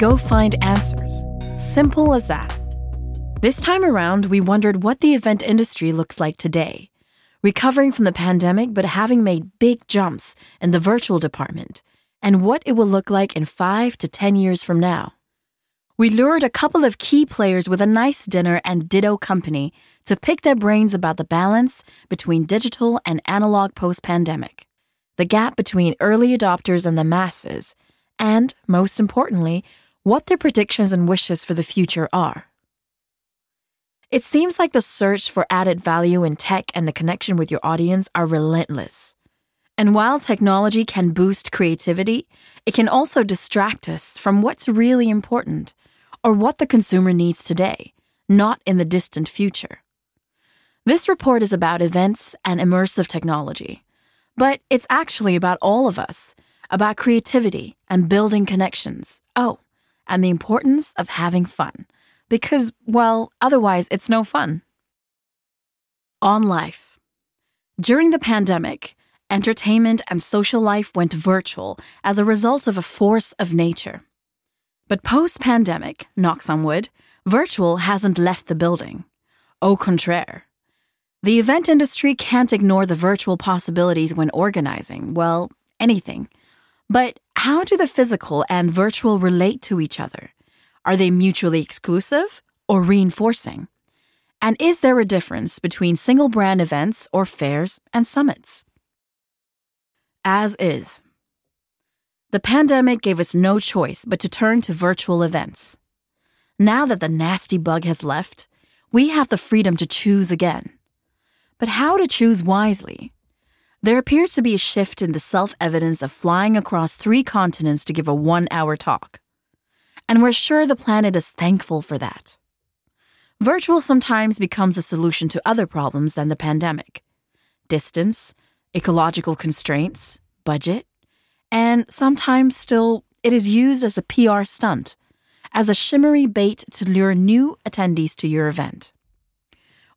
go find answers. Simple as that. This time around, we wondered what the event industry looks like today, recovering from the pandemic but having made big jumps in the virtual department, and what it will look like in five to 10 years from now. We lured a couple of key players with a nice dinner and Ditto Company to pick their brains about the balance between digital and analog post pandemic, the gap between early adopters and the masses, and, most importantly, what their predictions and wishes for the future are. It seems like the search for added value in tech and the connection with your audience are relentless. And while technology can boost creativity, it can also distract us from what's really important or what the consumer needs today, not in the distant future. This report is about events and immersive technology, but it's actually about all of us, about creativity and building connections. Oh, and the importance of having fun, because, well, otherwise it's no fun. On life. During the pandemic, entertainment and social life went virtual as a result of a force of nature. But post pandemic, knocks on wood, virtual hasn't left the building. Au contraire. The event industry can't ignore the virtual possibilities when organizing, well, anything. But how do the physical and virtual relate to each other? Are they mutually exclusive or reinforcing? And is there a difference between single brand events or fairs and summits? As is. The pandemic gave us no choice but to turn to virtual events. Now that the nasty bug has left, we have the freedom to choose again. But how to choose wisely? There appears to be a shift in the self evidence of flying across three continents to give a one hour talk. And we're sure the planet is thankful for that. Virtual sometimes becomes a solution to other problems than the pandemic distance, ecological constraints, budget, and sometimes still it is used as a PR stunt, as a shimmery bait to lure new attendees to your event.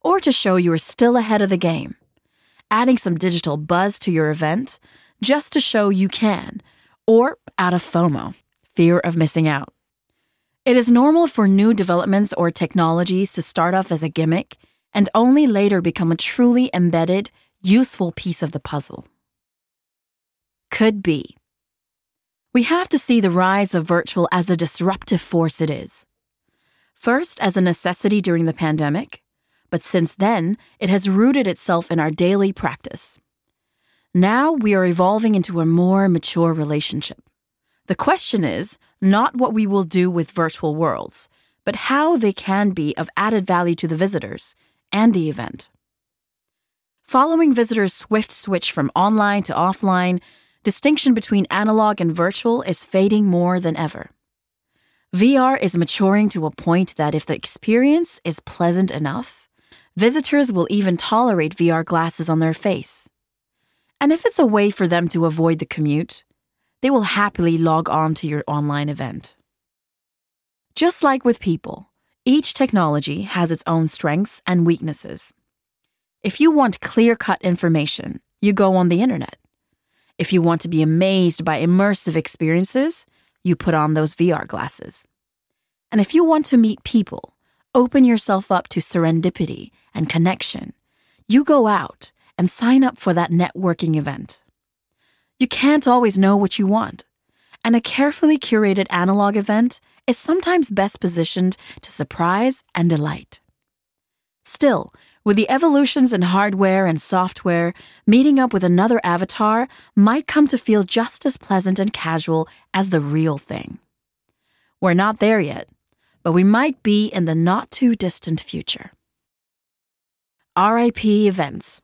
Or to show you are still ahead of the game, adding some digital buzz to your event just to show you can, or out of FOMO, fear of missing out. It is normal for new developments or technologies to start off as a gimmick and only later become a truly embedded, useful piece of the puzzle. Could be. We have to see the rise of virtual as the disruptive force it is. First, as a necessity during the pandemic, but since then, it has rooted itself in our daily practice. Now we are evolving into a more mature relationship. The question is not what we will do with virtual worlds, but how they can be of added value to the visitors and the event. Following visitors' swift switch from online to offline, distinction between analog and virtual is fading more than ever. VR is maturing to a point that if the experience is pleasant enough, visitors will even tolerate VR glasses on their face. And if it's a way for them to avoid the commute, they will happily log on to your online event. Just like with people, each technology has its own strengths and weaknesses. If you want clear cut information, you go on the internet. If you want to be amazed by immersive experiences, you put on those VR glasses. And if you want to meet people, open yourself up to serendipity and connection, you go out and sign up for that networking event. You can't always know what you want, and a carefully curated analog event is sometimes best positioned to surprise and delight. Still, with the evolutions in hardware and software, meeting up with another avatar might come to feel just as pleasant and casual as the real thing. We're not there yet, but we might be in the not too distant future. RIP events.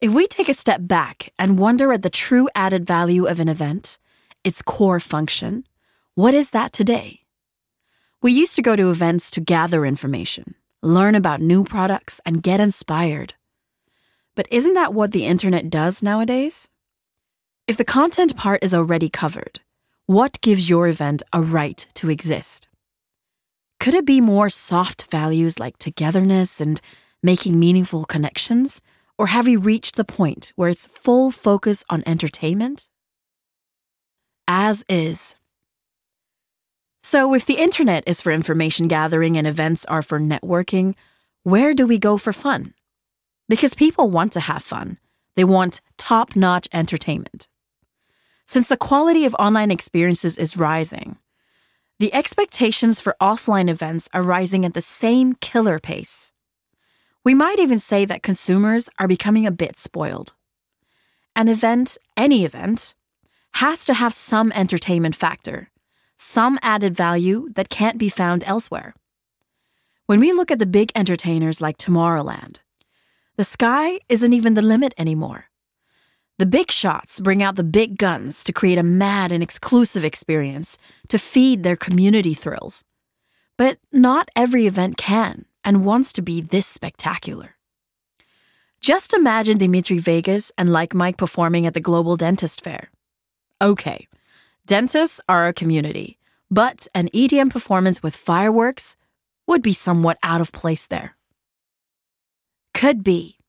If we take a step back and wonder at the true added value of an event, its core function, what is that today? We used to go to events to gather information, learn about new products, and get inspired. But isn't that what the internet does nowadays? If the content part is already covered, what gives your event a right to exist? Could it be more soft values like togetherness and making meaningful connections? Or have we reached the point where it's full focus on entertainment? As is. So, if the internet is for information gathering and events are for networking, where do we go for fun? Because people want to have fun, they want top notch entertainment. Since the quality of online experiences is rising, the expectations for offline events are rising at the same killer pace. We might even say that consumers are becoming a bit spoiled. An event, any event, has to have some entertainment factor, some added value that can't be found elsewhere. When we look at the big entertainers like Tomorrowland, the sky isn't even the limit anymore. The big shots bring out the big guns to create a mad and exclusive experience to feed their community thrills. But not every event can and wants to be this spectacular. Just imagine Dimitri Vegas and Like Mike performing at the Global Dentist Fair. Okay, dentists are a community, but an EDM performance with fireworks would be somewhat out of place there. Could be.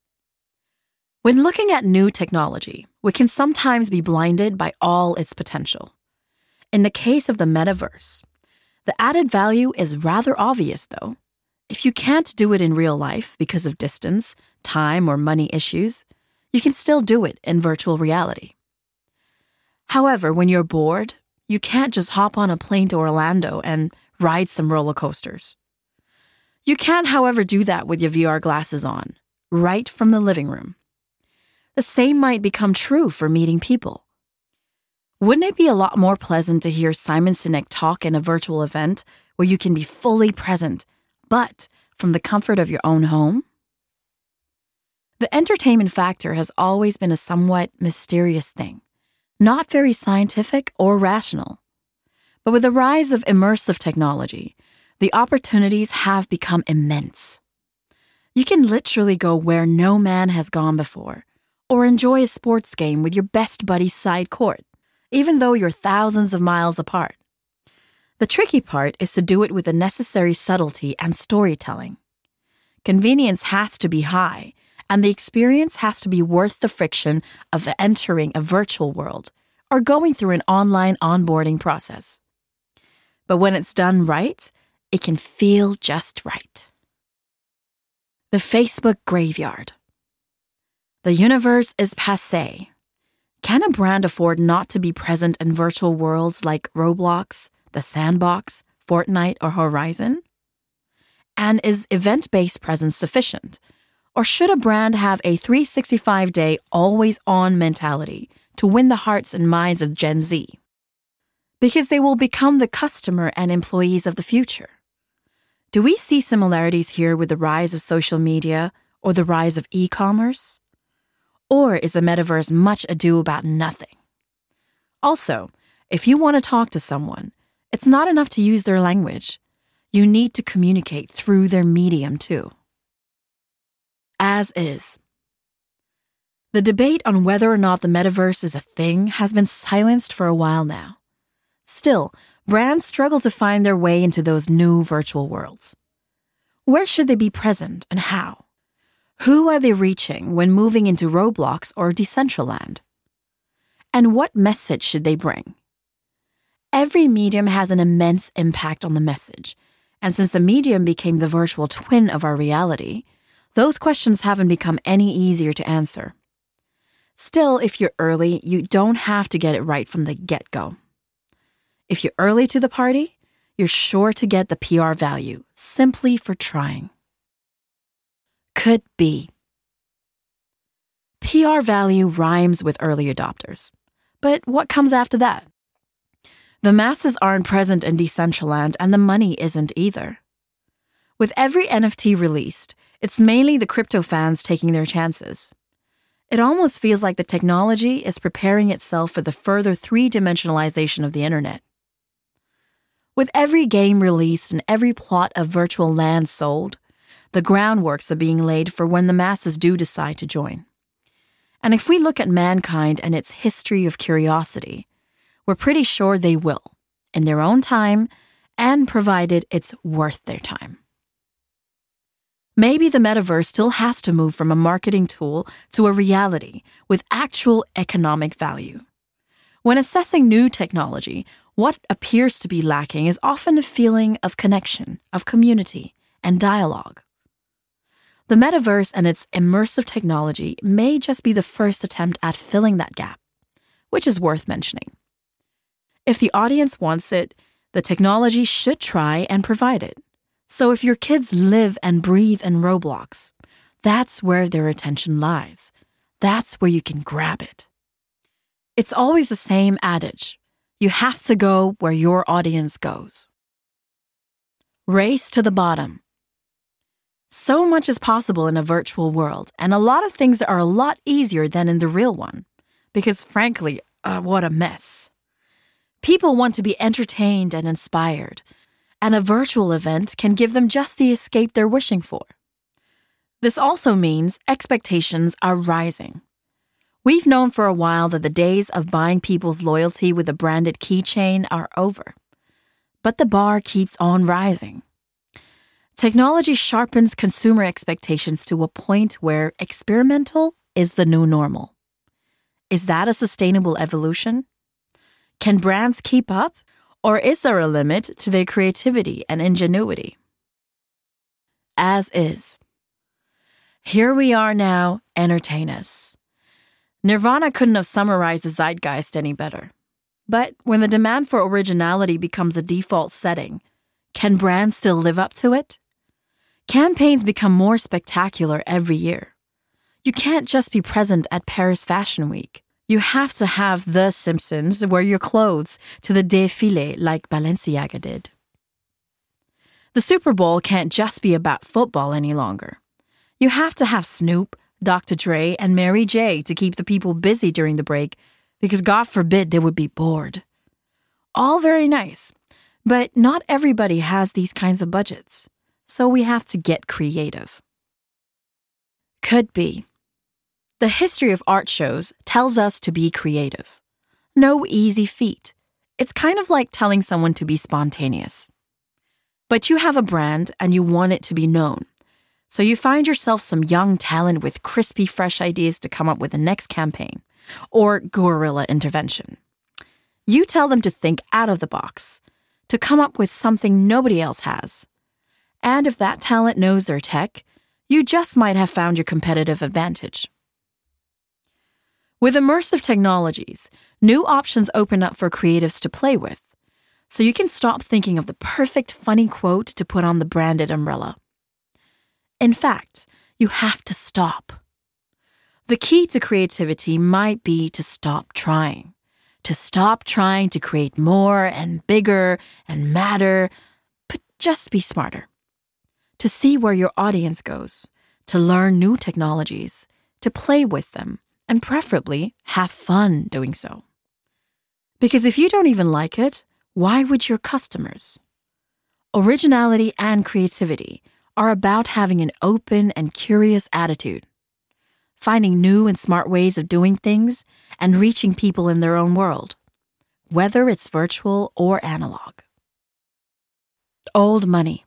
When looking at new technology, we can sometimes be blinded by all its potential. In the case of the metaverse, the added value is rather obvious, though. If you can't do it in real life because of distance, time, or money issues, you can still do it in virtual reality. However, when you're bored, you can't just hop on a plane to Orlando and ride some roller coasters. You can, however, do that with your VR glasses on, right from the living room. The same might become true for meeting people. Wouldn't it be a lot more pleasant to hear Simon Sinek talk in a virtual event where you can be fully present but from the comfort of your own home? The entertainment factor has always been a somewhat mysterious thing, not very scientific or rational. But with the rise of immersive technology, the opportunities have become immense. You can literally go where no man has gone before, or enjoy a sports game with your best buddy's side court, even though you're thousands of miles apart. The tricky part is to do it with the necessary subtlety and storytelling. Convenience has to be high, and the experience has to be worth the friction of entering a virtual world or going through an online onboarding process. But when it's done right, it can feel just right. The Facebook Graveyard. The universe is passe. Can a brand afford not to be present in virtual worlds like Roblox, the Sandbox, Fortnite, or Horizon? And is event based presence sufficient? Or should a brand have a 365 day, always on mentality to win the hearts and minds of Gen Z? Because they will become the customer and employees of the future. Do we see similarities here with the rise of social media or the rise of e commerce? Or is the metaverse much ado about nothing? Also, if you want to talk to someone, it's not enough to use their language. You need to communicate through their medium too. As is. The debate on whether or not the metaverse is a thing has been silenced for a while now. Still, brands struggle to find their way into those new virtual worlds. Where should they be present and how? Who are they reaching when moving into Roblox or Decentraland? And what message should they bring? Every medium has an immense impact on the message. And since the medium became the virtual twin of our reality, those questions haven't become any easier to answer. Still, if you're early, you don't have to get it right from the get go. If you're early to the party, you're sure to get the PR value simply for trying. Could be. PR value rhymes with early adopters. But what comes after that? The masses aren't present in Decentraland, and the money isn't either. With every NFT released, it's mainly the crypto fans taking their chances. It almost feels like the technology is preparing itself for the further three dimensionalization of the internet. With every game released and every plot of virtual land sold, the groundworks are being laid for when the masses do decide to join. And if we look at mankind and its history of curiosity, we're pretty sure they will, in their own time, and provided it's worth their time. Maybe the metaverse still has to move from a marketing tool to a reality with actual economic value. When assessing new technology, what appears to be lacking is often a feeling of connection, of community, and dialogue. The metaverse and its immersive technology may just be the first attempt at filling that gap, which is worth mentioning. If the audience wants it, the technology should try and provide it. So if your kids live and breathe in Roblox, that's where their attention lies. That's where you can grab it. It's always the same adage you have to go where your audience goes. Race to the bottom. So much is possible in a virtual world, and a lot of things are a lot easier than in the real one. Because frankly, uh, what a mess. People want to be entertained and inspired, and a virtual event can give them just the escape they're wishing for. This also means expectations are rising. We've known for a while that the days of buying people's loyalty with a branded keychain are over. But the bar keeps on rising. Technology sharpens consumer expectations to a point where experimental is the new normal. Is that a sustainable evolution? Can brands keep up, or is there a limit to their creativity and ingenuity? As is. Here we are now, entertain us. Nirvana couldn't have summarized the zeitgeist any better. But when the demand for originality becomes a default setting, can brands still live up to it? Campaigns become more spectacular every year. You can't just be present at Paris Fashion Week. You have to have The Simpsons wear your clothes to the défilé like Balenciaga did. The Super Bowl can't just be about football any longer. You have to have Snoop, Dr. Dre, and Mary J to keep the people busy during the break because God forbid they would be bored. All very nice, but not everybody has these kinds of budgets, so we have to get creative. Could be. The history of art shows tells us to be creative. No easy feat. It's kind of like telling someone to be spontaneous. But you have a brand and you want it to be known. So you find yourself some young talent with crispy, fresh ideas to come up with the next campaign or guerrilla intervention. You tell them to think out of the box, to come up with something nobody else has. And if that talent knows their tech, you just might have found your competitive advantage. With immersive technologies, new options open up for creatives to play with. So you can stop thinking of the perfect funny quote to put on the branded umbrella. In fact, you have to stop. The key to creativity might be to stop trying, to stop trying to create more and bigger and madder, but just be smarter. To see where your audience goes, to learn new technologies, to play with them, and preferably have fun doing so. Because if you don't even like it, why would your customers? Originality and creativity are about having an open and curious attitude, finding new and smart ways of doing things, and reaching people in their own world, whether it's virtual or analog. Old money.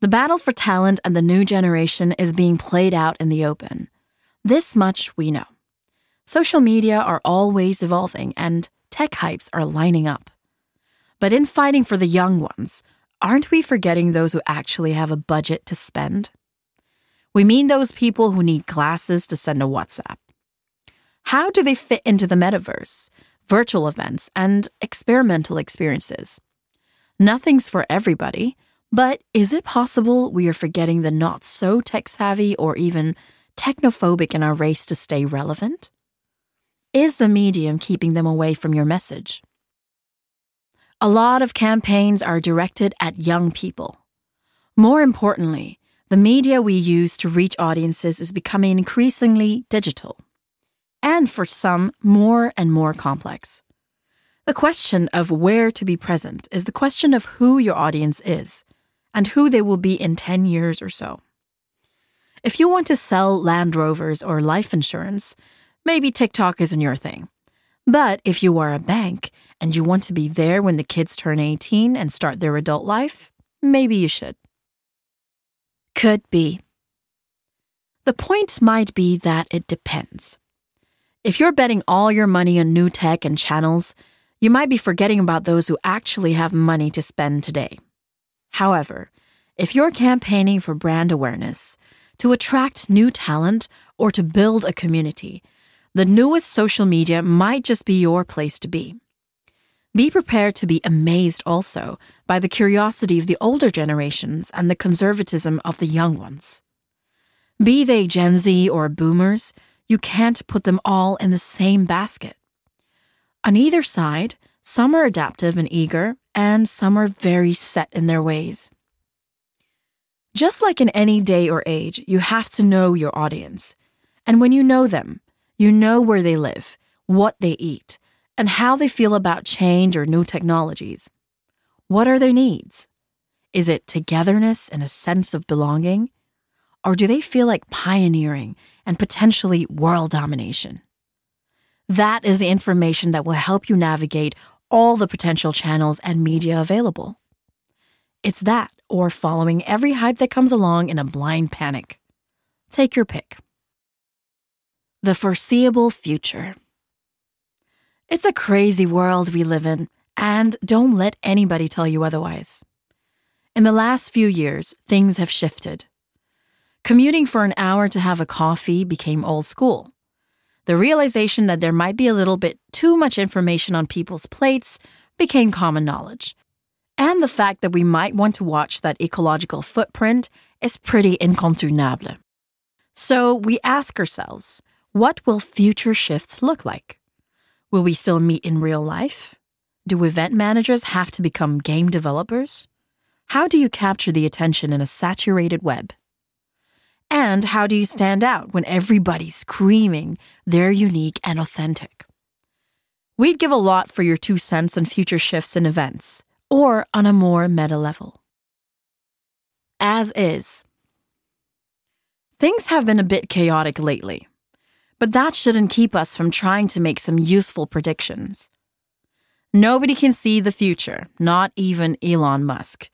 The battle for talent and the new generation is being played out in the open. This much we know. Social media are always evolving and tech hypes are lining up. But in fighting for the young ones, aren't we forgetting those who actually have a budget to spend? We mean those people who need glasses to send a WhatsApp. How do they fit into the metaverse, virtual events, and experimental experiences? Nothing's for everybody, but is it possible we are forgetting the not so tech savvy or even technophobic in our race to stay relevant? Is the medium keeping them away from your message? A lot of campaigns are directed at young people. More importantly, the media we use to reach audiences is becoming increasingly digital, and for some, more and more complex. The question of where to be present is the question of who your audience is and who they will be in 10 years or so. If you want to sell Land Rovers or life insurance, maybe TikTok isn't your thing. But if you are a bank and you want to be there when the kids turn 18 and start their adult life, maybe you should. Could be. The point might be that it depends. If you're betting all your money on new tech and channels, you might be forgetting about those who actually have money to spend today. However, if you're campaigning for brand awareness, to attract new talent, or to build a community, the newest social media might just be your place to be. Be prepared to be amazed also by the curiosity of the older generations and the conservatism of the young ones. Be they Gen Z or boomers, you can't put them all in the same basket. On either side, some are adaptive and eager, and some are very set in their ways. Just like in any day or age, you have to know your audience. And when you know them, you know where they live, what they eat, and how they feel about change or new technologies. What are their needs? Is it togetherness and a sense of belonging? Or do they feel like pioneering and potentially world domination? That is the information that will help you navigate all the potential channels and media available. It's that, or following every hype that comes along in a blind panic. Take your pick. The foreseeable future. It's a crazy world we live in, and don't let anybody tell you otherwise. In the last few years, things have shifted. Commuting for an hour to have a coffee became old school. The realization that there might be a little bit too much information on people's plates became common knowledge. And the fact that we might want to watch that ecological footprint is pretty incontournable. So we ask ourselves what will future shifts look like? Will we still meet in real life? Do event managers have to become game developers? How do you capture the attention in a saturated web? And how do you stand out when everybody's screaming they're unique and authentic? We'd give a lot for your two cents on future shifts in events, or on a more meta level. As is. Things have been a bit chaotic lately, but that shouldn't keep us from trying to make some useful predictions. Nobody can see the future, not even Elon Musk.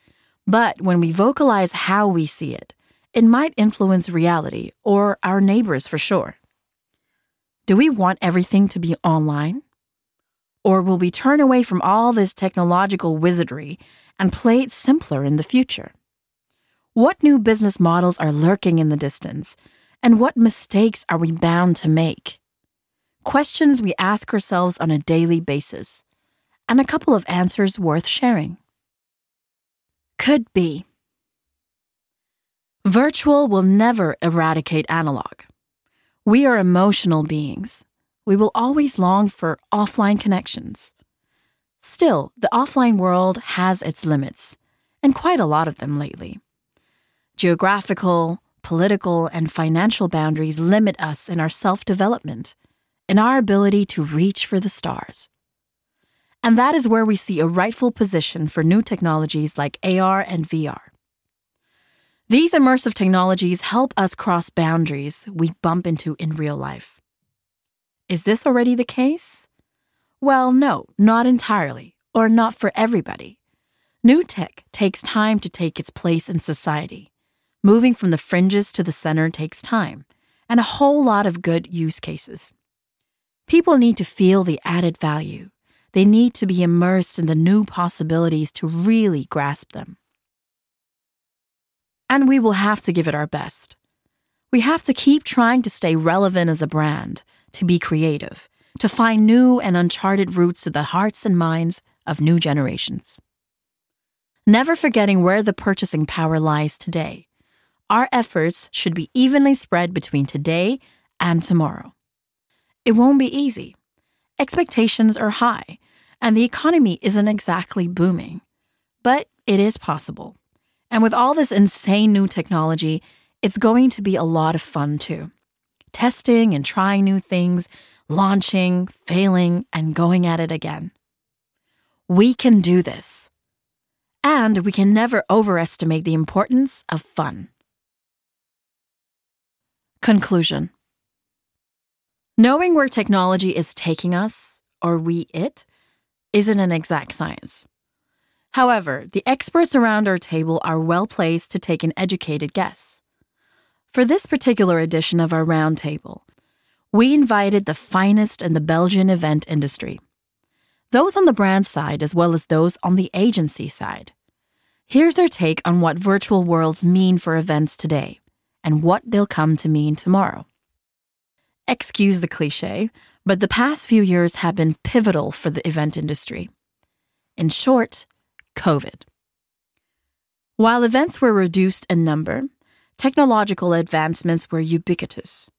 But when we vocalize how we see it, it might influence reality or our neighbors for sure. Do we want everything to be online? Or will we turn away from all this technological wizardry and play it simpler in the future? What new business models are lurking in the distance, and what mistakes are we bound to make? Questions we ask ourselves on a daily basis, and a couple of answers worth sharing. Could be. Virtual will never eradicate analog. We are emotional beings. We will always long for offline connections. Still, the offline world has its limits, and quite a lot of them lately. Geographical, political, and financial boundaries limit us in our self development, in our ability to reach for the stars. And that is where we see a rightful position for new technologies like AR and VR. These immersive technologies help us cross boundaries we bump into in real life. Is this already the case? Well, no, not entirely, or not for everybody. New tech takes time to take its place in society. Moving from the fringes to the center takes time, and a whole lot of good use cases. People need to feel the added value. They need to be immersed in the new possibilities to really grasp them. And we will have to give it our best. We have to keep trying to stay relevant as a brand, to be creative, to find new and uncharted routes to the hearts and minds of new generations. Never forgetting where the purchasing power lies today, our efforts should be evenly spread between today and tomorrow. It won't be easy. Expectations are high, and the economy isn't exactly booming. But it is possible. And with all this insane new technology, it's going to be a lot of fun too. Testing and trying new things, launching, failing, and going at it again. We can do this. And we can never overestimate the importance of fun. Conclusion Knowing where technology is taking us, or we it, isn't an exact science. However, the experts around our table are well placed to take an educated guess. For this particular edition of our roundtable, we invited the finest in the Belgian event industry. Those on the brand side as well as those on the agency side. Here's their take on what virtual worlds mean for events today and what they'll come to mean tomorrow. Excuse the cliche, but the past few years have been pivotal for the event industry. In short, COVID. While events were reduced in number, technological advancements were ubiquitous.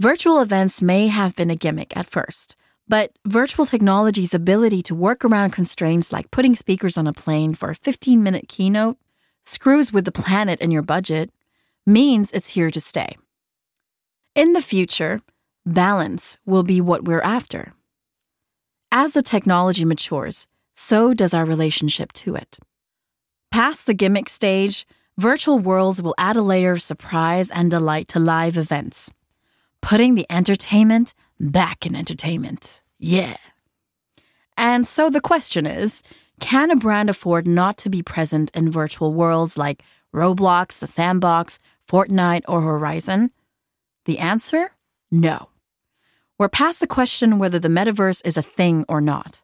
Virtual events may have been a gimmick at first, but virtual technology's ability to work around constraints like putting speakers on a plane for a 15 minute keynote, screws with the planet and your budget, means it's here to stay. In the future, balance will be what we're after. As the technology matures, so does our relationship to it. Past the gimmick stage, virtual worlds will add a layer of surprise and delight to live events, putting the entertainment back in entertainment. Yeah. And so the question is can a brand afford not to be present in virtual worlds like Roblox, The Sandbox, Fortnite, or Horizon? The answer no. We're past the question whether the metaverse is a thing or not.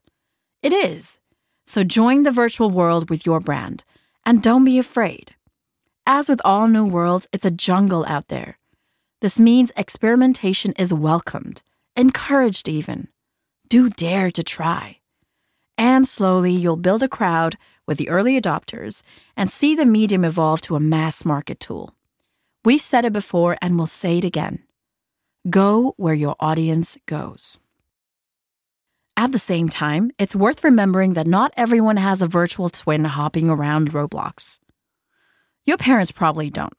It is. So join the virtual world with your brand and don't be afraid. As with all new worlds, it's a jungle out there. This means experimentation is welcomed, encouraged even do dare to try. And slowly, you'll build a crowd with the early adopters and see the medium evolve to a mass market tool. We've said it before and we'll say it again go where your audience goes. At the same time, it's worth remembering that not everyone has a virtual twin hopping around Roblox. Your parents probably don't,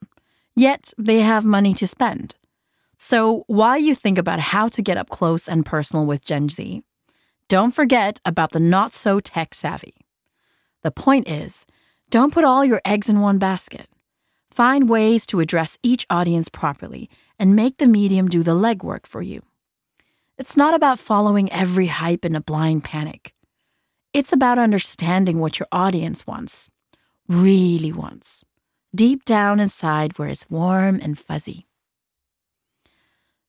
yet they have money to spend. So while you think about how to get up close and personal with Gen Z, don't forget about the not so tech savvy. The point is, don't put all your eggs in one basket. Find ways to address each audience properly and make the medium do the legwork for you. It's not about following every hype in a blind panic. It's about understanding what your audience wants, really wants, deep down inside where it's warm and fuzzy.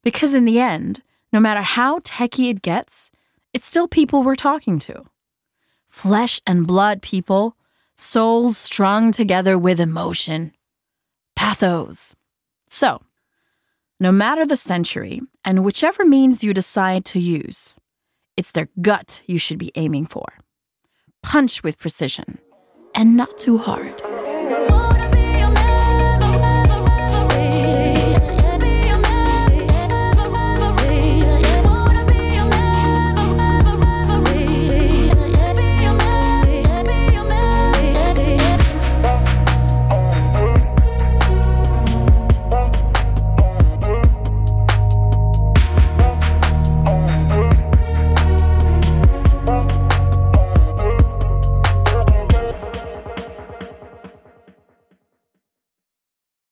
Because in the end, no matter how techy it gets, it's still people we're talking to. Flesh and blood people, souls strung together with emotion. Pathos. So, no matter the century and whichever means you decide to use, it's their gut you should be aiming for. Punch with precision and not too hard.